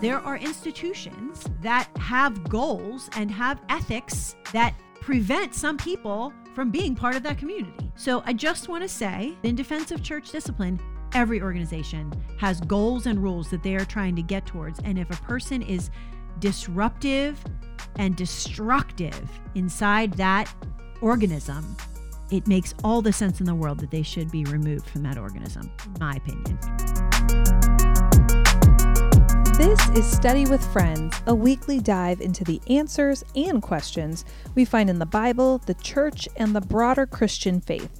there are institutions that have goals and have ethics that prevent some people from being part of that community. So I just want to say, in defense of church discipline, every organization has goals and rules that they are trying to get towards. And if a person is disruptive and destructive inside that organism, it makes all the sense in the world that they should be removed from that organism, in my opinion. This is Study with Friends, a weekly dive into the answers and questions we find in the Bible, the church, and the broader Christian faith.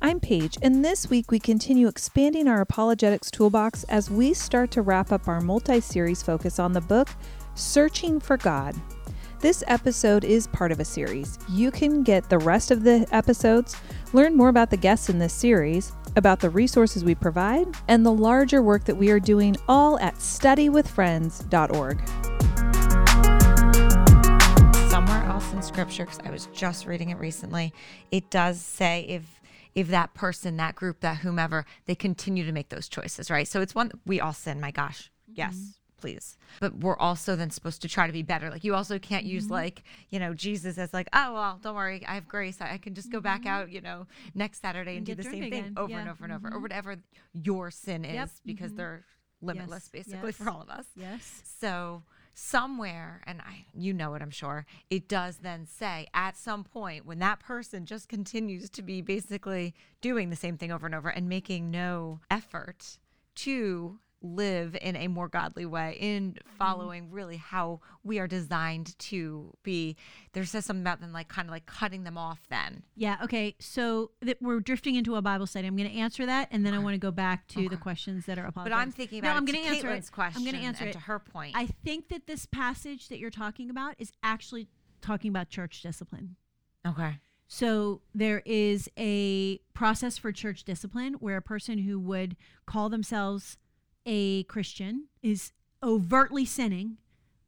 I'm Paige, and this week we continue expanding our apologetics toolbox as we start to wrap up our multi series focus on the book Searching for God. This episode is part of a series. You can get the rest of the episodes, learn more about the guests in this series, about the resources we provide, and the larger work that we are doing all at studywithfriends.org. Somewhere else in scripture, because I was just reading it recently, it does say if if that person, that group, that whomever, they continue to make those choices, right? So it's one we all sin, my gosh. Yes mm-hmm. Please. But we're also then supposed to try to be better. Like you also can't use mm-hmm. like, you know, Jesus as like, oh well, don't worry, I have grace. I, I can just go mm-hmm. back out, you know, next Saturday and, and do the same again. thing over yeah. and over and over, or mm-hmm. whatever your sin is, yep. because mm-hmm. they're limitless yes. basically yes. for all of us. Yes. So somewhere and I you know it I'm sure it does then say at some point when that person just continues to be basically doing the same thing over and over and making no effort to live in a more godly way in mm-hmm. following really how we are designed to be. There says something about them like kind of like cutting them off then. Yeah okay so th- we're drifting into a bible study. I'm going to answer that and then i want to go back to okay. the questions that are up. but i'm thinking about no, i'm going to answer it. Question i'm going to answer it. to her point. I think that this passage that you're talking about is actually talking about church discipline. Okay. So there is a process for church discipline where a person who would call themselves a Christian is overtly sinning,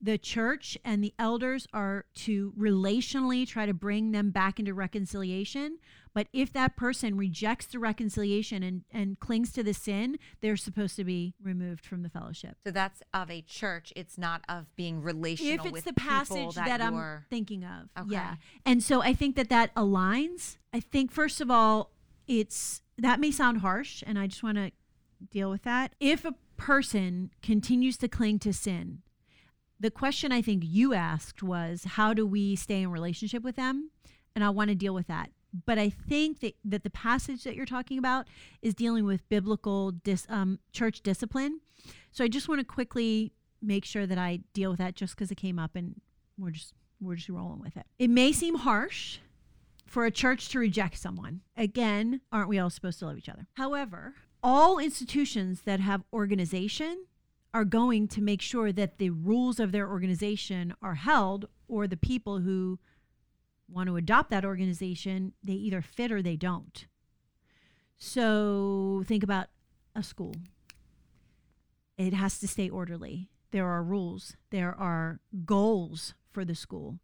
the church and the elders are to relationally try to bring them back into reconciliation. But if that person rejects the reconciliation and, and clings to the sin, they're supposed to be removed from the fellowship. So that's of a church. It's not of being relational. If it's the passage that, that I'm thinking of, okay. yeah. And so I think that that aligns. I think first of all, it's that may sound harsh, and I just want to deal with that. If a person continues to cling to sin, the question I think you asked was how do we stay in relationship with them? And I want to deal with that. But I think that, that the passage that you're talking about is dealing with biblical dis, um, church discipline. So I just want to quickly make sure that I deal with that just because it came up and we're just we're just rolling with it. It may seem harsh for a church to reject someone. Again, aren't we all supposed to love each other? However, all institutions that have organization are going to make sure that the rules of their organization are held or the people who want to adopt that organization they either fit or they don't. So think about a school. It has to stay orderly. There are rules. There are goals for the school.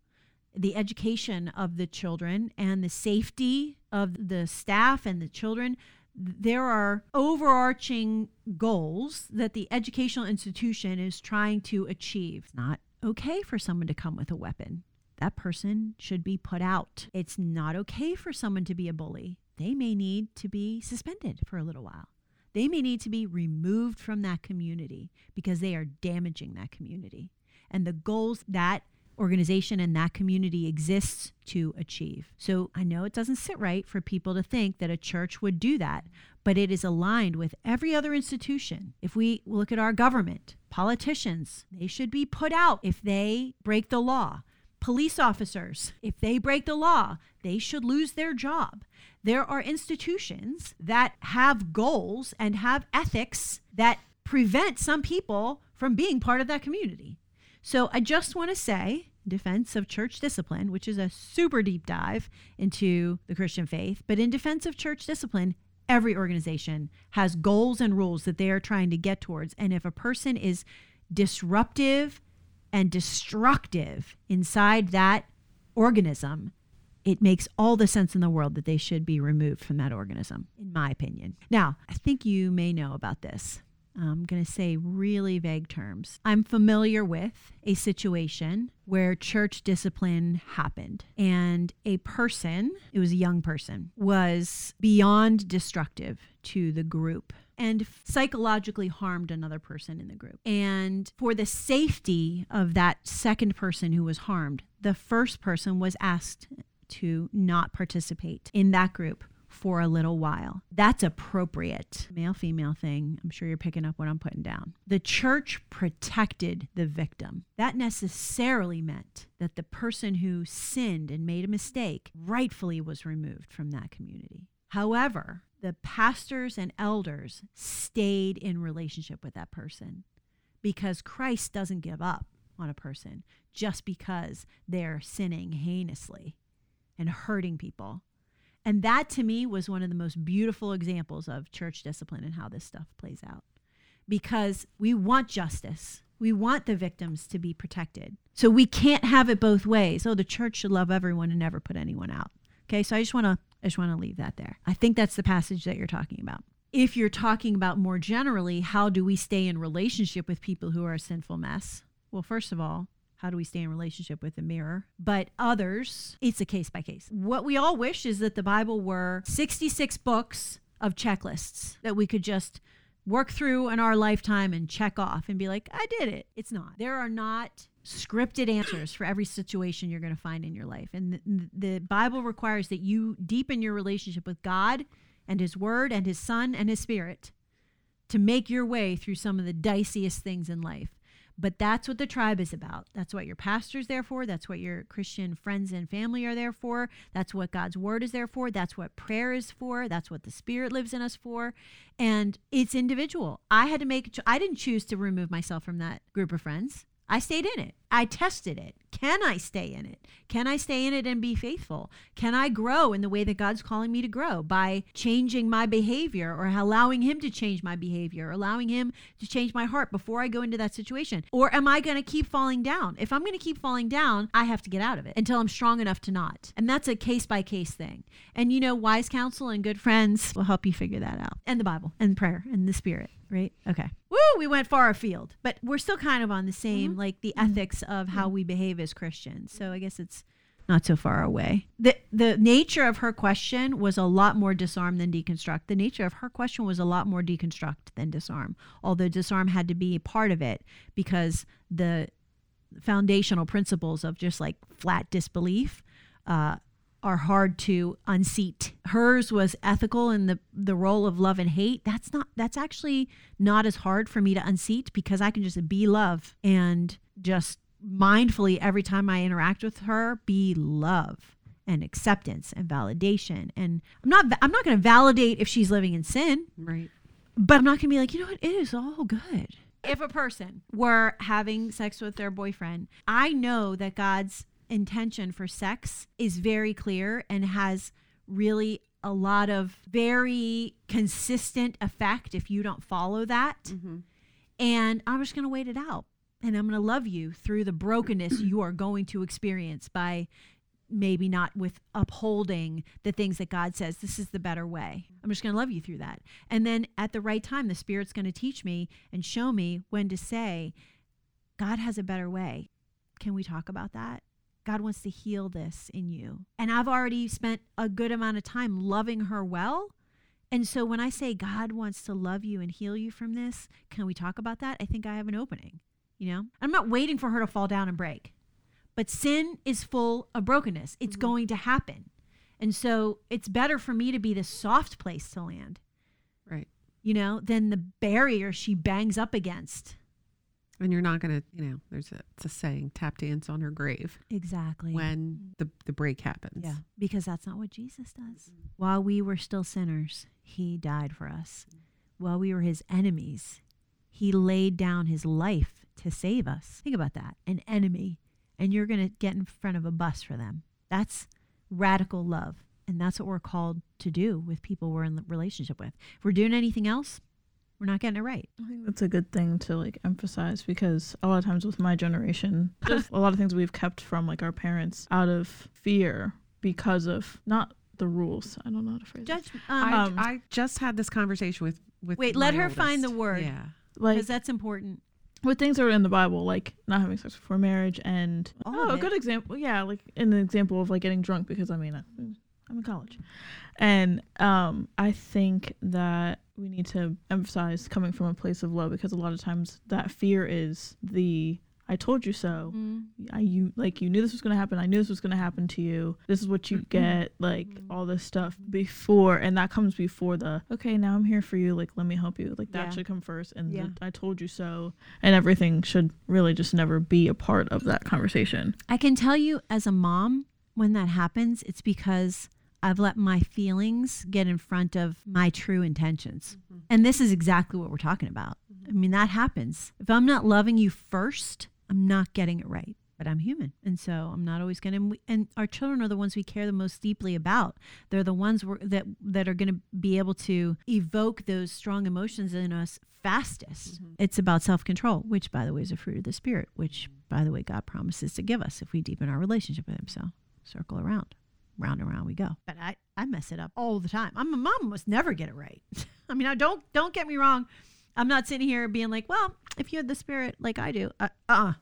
The education of the children and the safety of the staff and the children there are overarching goals that the educational institution is trying to achieve. It's not okay for someone to come with a weapon. That person should be put out. It's not okay for someone to be a bully. They may need to be suspended for a little while. They may need to be removed from that community because they are damaging that community. And the goals that organization and that community exists to achieve. So I know it doesn't sit right for people to think that a church would do that, but it is aligned with every other institution. If we look at our government, politicians, they should be put out if they break the law. Police officers, if they break the law, they should lose their job. There are institutions that have goals and have ethics that prevent some people from being part of that community. So I just want to say, defense of church discipline, which is a super deep dive into the Christian faith, but in defense of church discipline, every organization has goals and rules that they are trying to get towards. And if a person is disruptive and destructive inside that organism, it makes all the sense in the world that they should be removed from that organism, in my opinion. Now, I think you may know about this I'm going to say really vague terms. I'm familiar with a situation where church discipline happened and a person, it was a young person, was beyond destructive to the group and psychologically harmed another person in the group. And for the safety of that second person who was harmed, the first person was asked to not participate in that group for a little while. That's appropriate. Male female thing. I'm sure you're picking up what I'm putting down. The church protected the victim. That necessarily meant that the person who sinned and made a mistake rightfully was removed from that community. However, the pastors and elders stayed in relationship with that person because Christ doesn't give up on a person just because they're sinning heinously and hurting people. And that to me was one of the most beautiful examples of church discipline and how this stuff plays out. Because we want justice. We want the victims to be protected. So we can't have it both ways. Oh, the church should love everyone and never put anyone out. Okay, so I just want to I just want to leave that there. I think that's the passage that you're talking about. If you're talking about more generally, how do we stay in relationship with people who are a sinful mess? Well, first of all, how do we stay in relationship with the mirror? But others, it's a case by case. What we all wish is that the Bible were 66 books of checklists that we could just work through in our lifetime and check off and be like, I did it. It's not. There are not scripted answers for every situation you're going to find in your life. And the, the, Bible requires that you deepen your relationship with God and His Word and His Son and His Spirit to make your way through some of the diciest things in life. But that's what the tribe is about. That's what your pastor's there for. That's what your Christian friends and family are there for. That's what God's word is there for. That's what prayer is for. That's what the Spirit lives in us for. And it's individual. I had to make, I didn't choose to remove myself from that group of friends. I stayed in it. I tested it. Can I stay in it? Can I stay in it and be faithful? Can I grow in the way that God's calling me to grow by changing my behavior or allowing Him to change my behavior, or allowing Him to change my heart before I go into that situation? Or am I going to keep falling down? If I'm going to keep falling down, I have to get out of it until I'm strong enough to not. And that's a case by case thing. And you know, wise counsel and good friends will help you figure that out. And the Bible and prayer and the Spirit, right? Okay. Woo, we went far afield, but we're still kind of on the same, mm-hmm. like the ethics of how we behave as Christians. So I guess it's not so far away. The the nature of her question was a lot more disarm than deconstruct. The nature of her question was a lot more deconstruct than disarm. Although disarm had to be a part of it because the foundational principles of just like flat disbelief uh, are hard to unseat. Hers was ethical in the the role of love and hate. That's not that's actually not as hard for me to unseat because I can just be love and just mindfully every time I interact with her be love and acceptance and validation. And I'm not I'm not going to validate if she's living in sin. Right. But I'm not going to be like, "You know what? It is all good." If a person were having sex with their boyfriend, I know that God's intention for sex is very clear and has really a lot of very consistent effect if you don't follow that. Mm-hmm. And I'm just going to wait it out and I'm going to love you through the brokenness you are going to experience by maybe not with upholding the things that God says this is the better way. I'm just going to love you through that. And then at the right time the spirit's going to teach me and show me when to say God has a better way. Can we talk about that? God wants to heal this in you. And I've already spent a good amount of time loving her well. And so when I say God wants to love you and heal you from this, can we talk about that? I think I have an opening. You know, I'm not waiting for her to fall down and break, but sin is full of brokenness. It's mm-hmm. going to happen. And so it's better for me to be the soft place to land. Right. You know, than the barrier she bangs up against. And you're not going to, you know, there's a, it's a saying, tap dance on her grave. Exactly. When the, the break happens. Yeah. Because that's not what Jesus does. Mm-hmm. While we were still sinners, he died for us. Mm-hmm. While we were his enemies, he laid down his life to save us. Think about that an enemy, and you're going to get in front of a bus for them. That's radical love. And that's what we're called to do with people we're in relationship with. If we're doing anything else, we're not getting it right. I think that's a good thing to like emphasize because a lot of times with my generation, just a lot of things we've kept from like our parents out of fear because of not the rules. I don't know how to phrase Judge, um, I, I, just had this conversation with with. Wait, let her oldest. find the word. Yeah like Because that's important. With things that are in the Bible, like not having sex before marriage, and All oh, a good example, yeah, like an example of like getting drunk because I mean I, I'm in college, and um, I think that we need to emphasize coming from a place of love because a lot of times that fear is the I told you so. Mm. I you like you knew this was gonna happen. I knew this was gonna happen to you. This is what you mm-hmm. get. Like mm-hmm. all this stuff before, and that comes before the okay. Now I'm here for you. Like let me help you. Like that Yeah. should come first, and the I told you so, and everything should really just never be a part of that conversation. I can tell you as a mom, when that happens, it's because I've let my feelings get in front of my true intentions. Mm-hmm. And this is exactly what we're talking about. I mean, that happens. If I'm not loving you first, I'm not getting it right. But I'm human. And so I'm not always going to. And our children are the ones we care the most deeply about. They're the ones we're, that, that are going to be able to evoke those strong emotions in us fastest. Mm-hmm. It's about self control, which, by the way, is a fruit of the Spirit, which, by the way, God promises to give us if we deepen our relationship with Him. So circle around, round and round we go. But I, I mess it up all the time. I'm a mom, must never get it right. I mean, I don't don't get me wrong. I'm not sitting here being like, well, if you had the Spirit like I do, uh, uh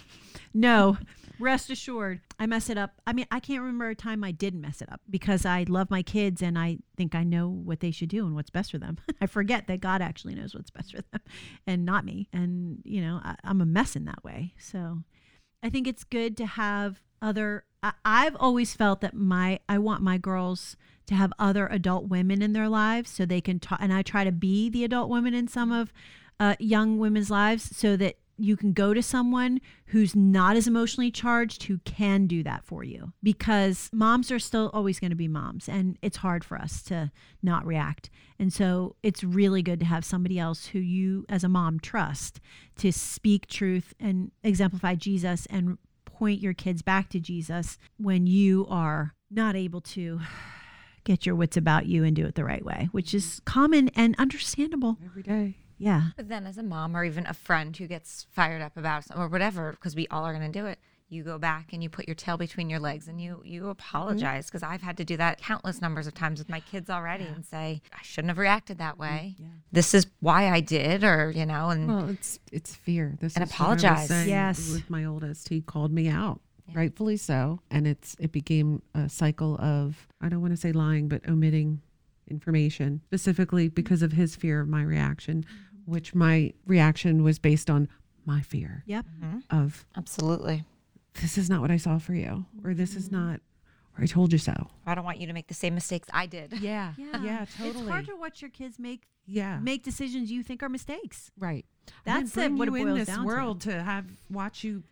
no. Rest assured, I mess it up. I mean, I can't remember a time I didn't mess it up because I love my kids and I think I know what they should do and what's best for them. I forget that God actually knows what's best for them and not me. And, you know, I, I'm a mess in that way. So I think it's good to have other. I, I've always felt that my, I want my girls to have other adult women in their lives so they can talk. And I try to be the adult women in some of uh, young women's lives so that you can go to someone who's not as emotionally charged who can do that for you because moms are still always going to be moms and it's hard for us to not react and so it's really good to have somebody else who you as a mom trust to speak truth and exemplify jesus and point your kids back to jesus when you are not able to get your wits about you and do it the right way which is common and understandable Every day. yeah But then, as a mom or even a friend who gets fired up about something or whatever, because we all are going to do it, you go back and you put your tail between your legs and you you apologize. Mm-hmm. Because I've had to do that countless numbers of times with my kids already and say I shouldn't have reacted that mm, way. Yeah. This is why I did, or you know, and Well, it's it's fear. This And is what I was apologize. Yes. With my oldest, he called me out, rightfully so, and it's it became a cycle of I don't want to say lying, but omitting information specifically because of his fear of my reaction, mm-hmm. which my reaction was based on my fear yep mm-hmm. of absolutely. this is not what I saw for you, or this is mm-hmm. not, or I told you so. I don't want you to make the same mistakes I did. Yeah, Yeah. yeah, totally. It's hard to watch your kids make yeah, make decisions you think are mistakes. right. That's and then it, what it you boils in this down to. world to. have watch you,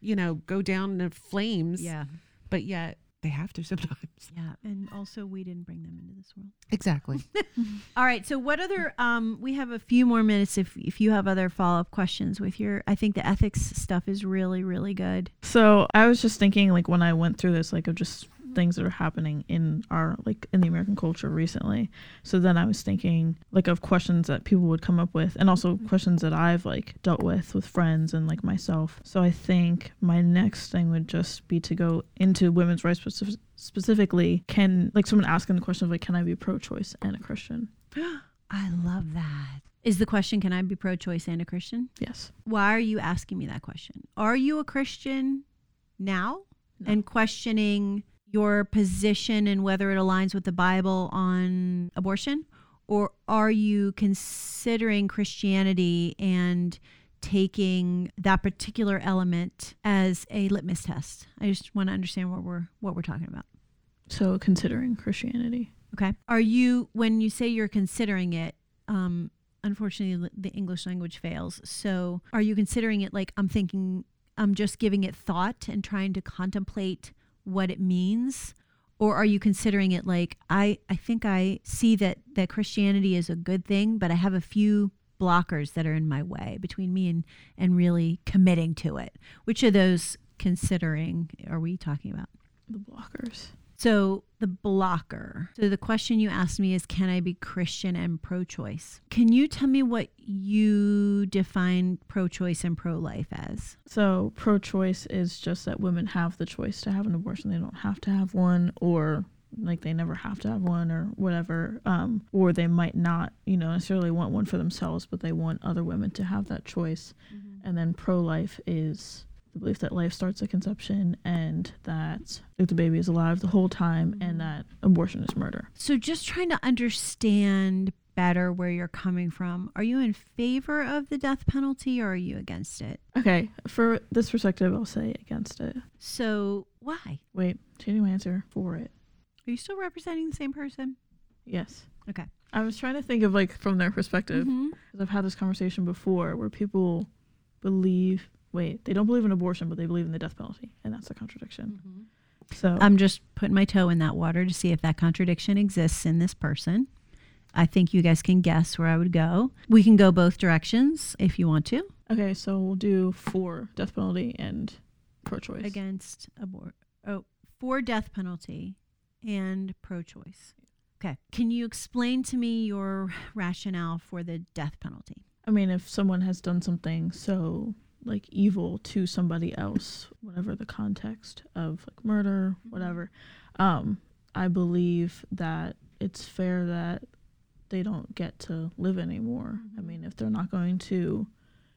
you know, go down the flames. Yeah. But yet they have to sometimes. Yeah. And also we didn't bring them into this world. Exactly. All right. So what other um we have a few more minutes if if you have other follow-up questions with your I think the ethics stuff is really, really good. So I was just thinking, like when I went through this, like of just things that are happening in our like in the American culture recently. So then I was thinking like of questions that people would come up with, and also mm-hmm. questions that I've like dealt with with friends and like myself. So I think my next thing would just be to go into women's rights specif- specifically. Can like someone asking the question of like, can I be pro-choice and a Christian? I love that. Is the question can I be pro-choice and a Christian? Yes. Why are you asking me that question? Are you a Christian now No. and questioning your position and whether it aligns with the Bible on abortion? Or are you considering Christianity and taking that particular element as a litmus test? I just want to understand what we're what we're talking about. So considering Christianity. Okay. Are you when you say you're considering it? Um, unfortunately, the English language fails. So, are you considering it like I'm thinking? I'm just giving it thought and trying to contemplate what it means, or are you considering it like I? I think I see that that Christianity is a good thing, but I have a few blockers that are in my way between me and and really committing to it. Which of those considering are we talking about? The blockers. So the blocker. So the question you asked me is can I be Christian and pro-choice? Can you tell me what you define pro-choice and pro-life as? So, pro choice is just that women have the choice to have an abortion. They don't have to have one, or like they never have to have one or whatever um, or they might not you know necessarily want one for themselves but they want other women to have that choice and then pro-life is the belief that life starts at conception and that if the baby is alive the whole time and that abortion is murder So just trying to understand better where you're coming from. Are you in favor of the death penalty or are you against it? okay for this perspective i'll say against it So why? wait changing my answer for it Are you still representing the same person? yes Okay. i was trying to think of like from their perspective Mhm. because I've had this conversation before where people believe wait they don't believe in abortion but they believe in the death penalty and that's a contradiction mm-hmm. so I'm just putting my toe in that water to see if that contradiction exists in this person. I think you guys can guess where I would go. We can go both directions if you want to. okay so we'll do for death penalty and pro-choice Against abort. Oh, for death penalty and pro-choice. Okay. Can you explain to me your rationale for the death penalty? i mean if someone has done something so like evil to somebody else whatever the context of like murder whatever um i believe that it's fair that they don't get to live anymore. I mean if they're not going to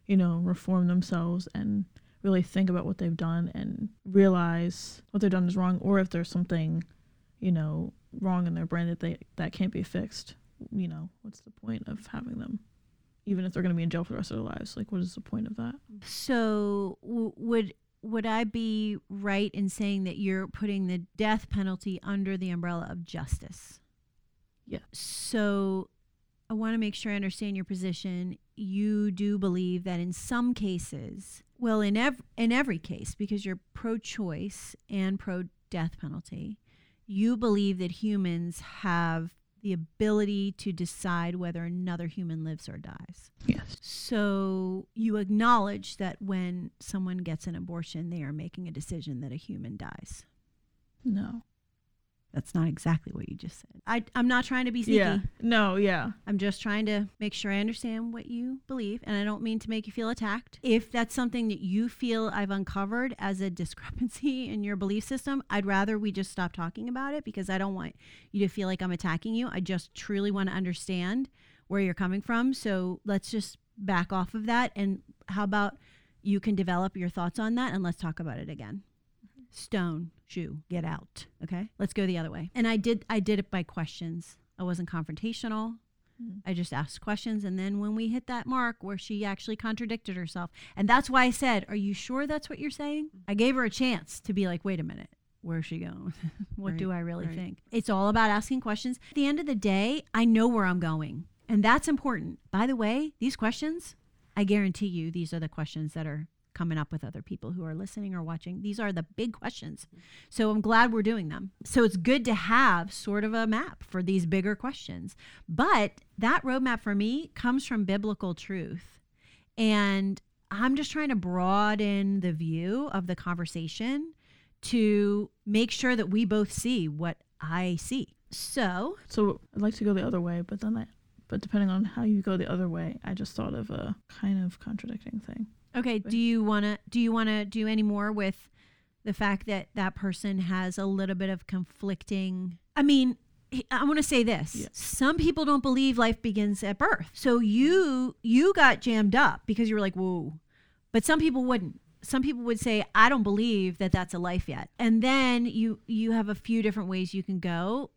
you know reform themselves and really think about what they've done and realize what they've done is wrong or if there's something you know wrong in their brain that they that can't be fixed you know what's the point of having them even if they're going to be in jail for the rest of their lives like what is the point of that So w- would would I be right in saying that you're putting the death penalty under the umbrella of justice? Yeah. So I want to make sure I understand your position. You do believe that in some cases, well, in ev- in every case, because you're pro-choice and pro-death penalty, you believe that humans have the ability to decide whether another human lives or dies. yes So you acknowledge that when someone gets an abortion, they are making a decision that a human dies. no That's not exactly what you just said. I, I'm not trying to be sneaky. yeah no yeah I'm just trying to make sure I understand what you believe, and I don't mean to make you feel attacked. If that's something that you feel I've uncovered as a discrepancy in your belief system, I'd rather we just stop talking about it because I don't want you to feel like I'm attacking you. I just truly want to understand where you're coming from. So let's just back off of that. And how about you can develop your thoughts on that and let's talk about it again stone shoe get out okay? Let's go the other way. And i did i did it by questions. I wasn't confrontational. Mm. I just asked questions and then when we hit that mark where she actually contradicted herself and that's why i said are you sure that's what you're saying? Mm. I gave her a chance to be like wait a minute where's she going? What do i really right. think? It's all about asking questions. At the end of the day i know where i'm going and that's important. By the way these questions i guarantee you these are the questions that are coming up with other people who are listening or watching. These are the big questions. So I'm glad we're doing them. So it's good to have sort of a map for these bigger questions. But that roadmap for me comes from biblical truth. And I'm just trying to broaden the view of the conversation to make sure that we both see what I see. So, so i'd like to go the other way but then i but depending on how you go the other way i just thought of a kind of contradicting thing okay, do you want to do you want to do any more with the fact that that person has a little bit of conflicting I mean, I want to say this. Yeah. Some people don't believe life begins at birth. So you you got jammed up because you were like, "Whoa." But some people wouldn't. Some people would say, "I don't believe that that's a life yet." And then you you have a few different ways you can go.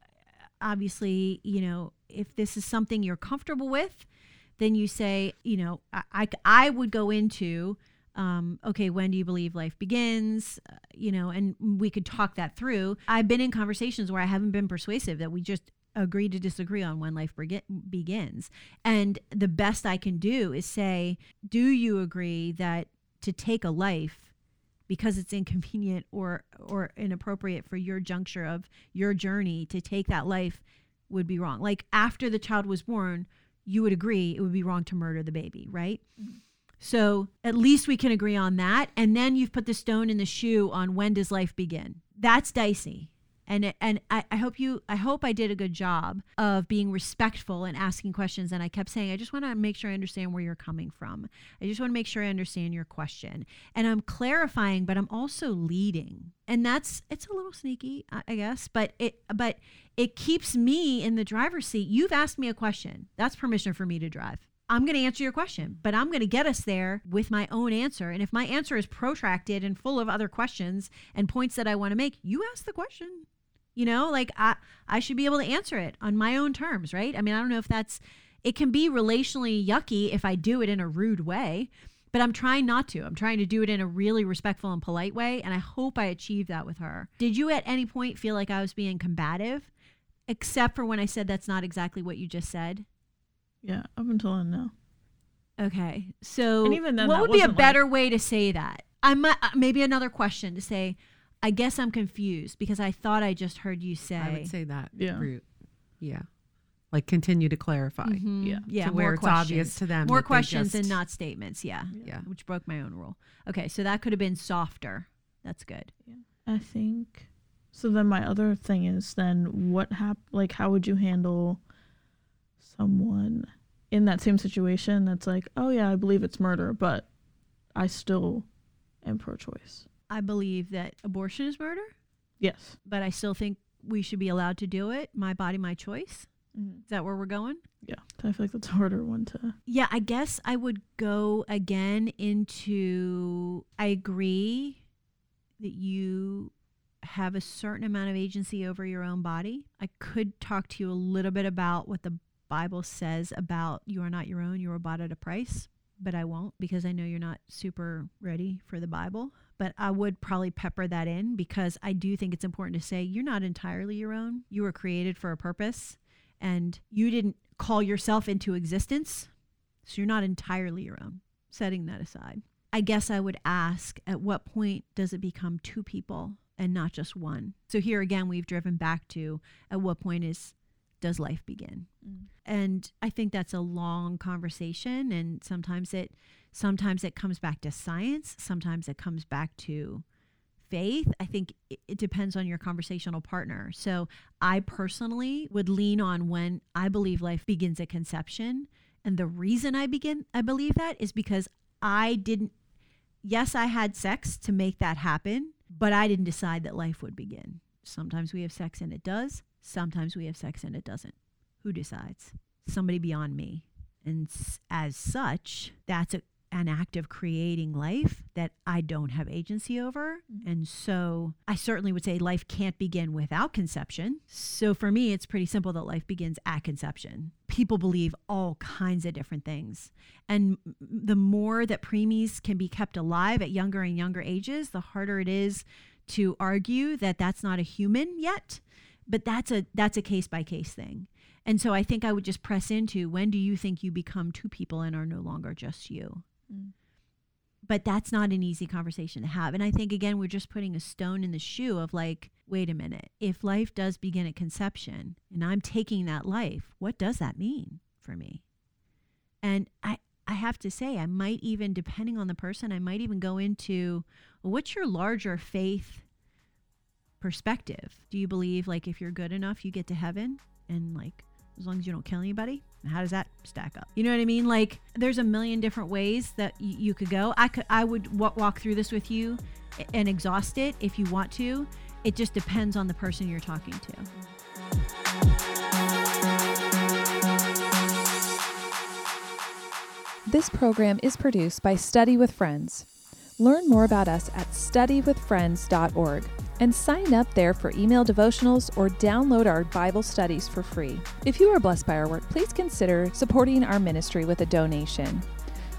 Obviously, you know, if this is something you're comfortable with, then you say, you know, I, I, I would go into, um, okay, when do you believe life begins? Uh, you know, and we could talk that through. I've been in conversations where I haven't been persuasive that we just agree to disagree on when life begi- begins. And the best I can do is say, do you agree that to take a life because it's inconvenient or or inappropriate for your juncture of your journey to take that life would be wrong. Like after the child was born, you would agree it would be wrong to murder the baby, right? Mm-hmm. So at least we can agree on that. And then you've put the stone in the shoe on when does life begin. That's dicey. And and I, I hope you I hope I did a good job of being respectful and asking questions. And I kept saying, I just want to make sure I understand where you're coming from. I just want to make sure I understand your question. And I'm clarifying, but I'm also leading. And that's it's a little sneaky, I, guess, but it but it keeps me in the driver's seat. You've asked me a question. That's permission for me to drive. I'm going to answer your question, but I'm going to get us there with my own answer. And if my answer is protracted and full of other questions and points that I want to make, you ask the question. You know, like I I should be able to answer it on my own terms, right? I mean, I don't know if that's it can be relationally yucky if I do it in a rude way, but I'm trying not to. I'm trying to do it in a really respectful and polite way, and I hope I achieved that with her. Did you at any point feel like I was being combative? Except for when I said that's not exactly what you just said. Yeah, up until now. Okay. So And even then, what would be a wasn't, like- better way to say that? I might uh, maybe another question to say, I guess I'm confused because I thought I just heard you say. I would say that Yeah. route. Yeah. Like continue to clarify. Mhm. Yeah. Yeah. to where more it's questions. obvious to them. More that they questions and not statements. Yeah. Yeah. Which broke my own rule. Okay. So that could have been softer. That's good. Yeah. I think. So then my other thing is then what hap- like how would you handle someone in that same situation that's like, "Oh yeah, I believe it's murder, but I still am pro-choice." I believe that abortion is murder, Yes. but I still think we should be allowed to do it. My body, my choice. Mm-hmm. Is that where we're going? Yeah. I feel like that's a harder one to Yeah, I guess I would go again into I agree that you have a certain amount of agency over your own body. I could talk to you a little bit about what the Bible says about you are not your own, you are bought at a price, but I won't because I know you're not super ready for the Bible. But I would probably pepper that in because I do think it's important to say you're not entirely your own. You were created for a purpose and you didn't call yourself into existence. So you're not entirely your own. Setting that aside, I guess I would ask at what point does it become two people and not just one? So here again, we've driven back to at what point is does life begin? Mm. And I think that's a long conversation and sometimes it sometimes it comes back to science, sometimes it comes back to faith. I think it, it depends on your conversational partner. So I personally would lean on when I believe life begins at conception. And the reason I begin I believe that is because I didn't yes, I had sex to make that happen, but I didn't decide that life would begin. Sometimes we have sex and it does. Sometimes we have sex and it doesn't. Who decides? Somebody beyond me. And as such, that's a, an act of creating life that I don't have agency over. Mm-hmm. And so I certainly would say life can't begin without conception. So for me, it's pretty simple that life begins at conception. People believe all kinds of different things. And the more that preemies can be kept alive at younger and younger ages, the harder it is to argue that that's not a human yet. But that's a that's a case by case thing. And so I think I would just press into when do you think you become two people and are no longer just you? Mm. But that's not an easy conversation to have. And I think, again, we're just putting a stone in the shoe of like, wait a minute, if life does begin at conception and I'm taking that life, what does that mean for me? And I, I have to say, I might even, depending on the person, I might even go into well, what's your larger faith perspective? Do you believe like if you're good enough, you get to heaven and like as long as you don't kill anybody? How does that stack up? You know what I mean? Like there's a million different ways that y- you could go. I could I would wa- walk through this with you and exhaust it if you want to. It just depends on the person you're talking to. This program is produced by Study with Friends. Learn more about us at studywithfriends.org and sign up there for email devotionals or download our Bible studies for free. If you are blessed by our work, please consider supporting our ministry with a donation.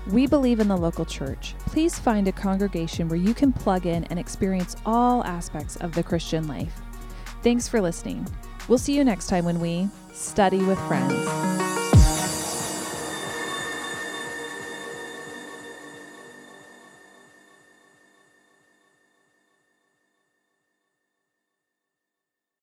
We believe in the local church. Please find a congregation where you can plug in and experience all aspects of the Christian life. Thanks for listening. We'll see you next time when we study with friends.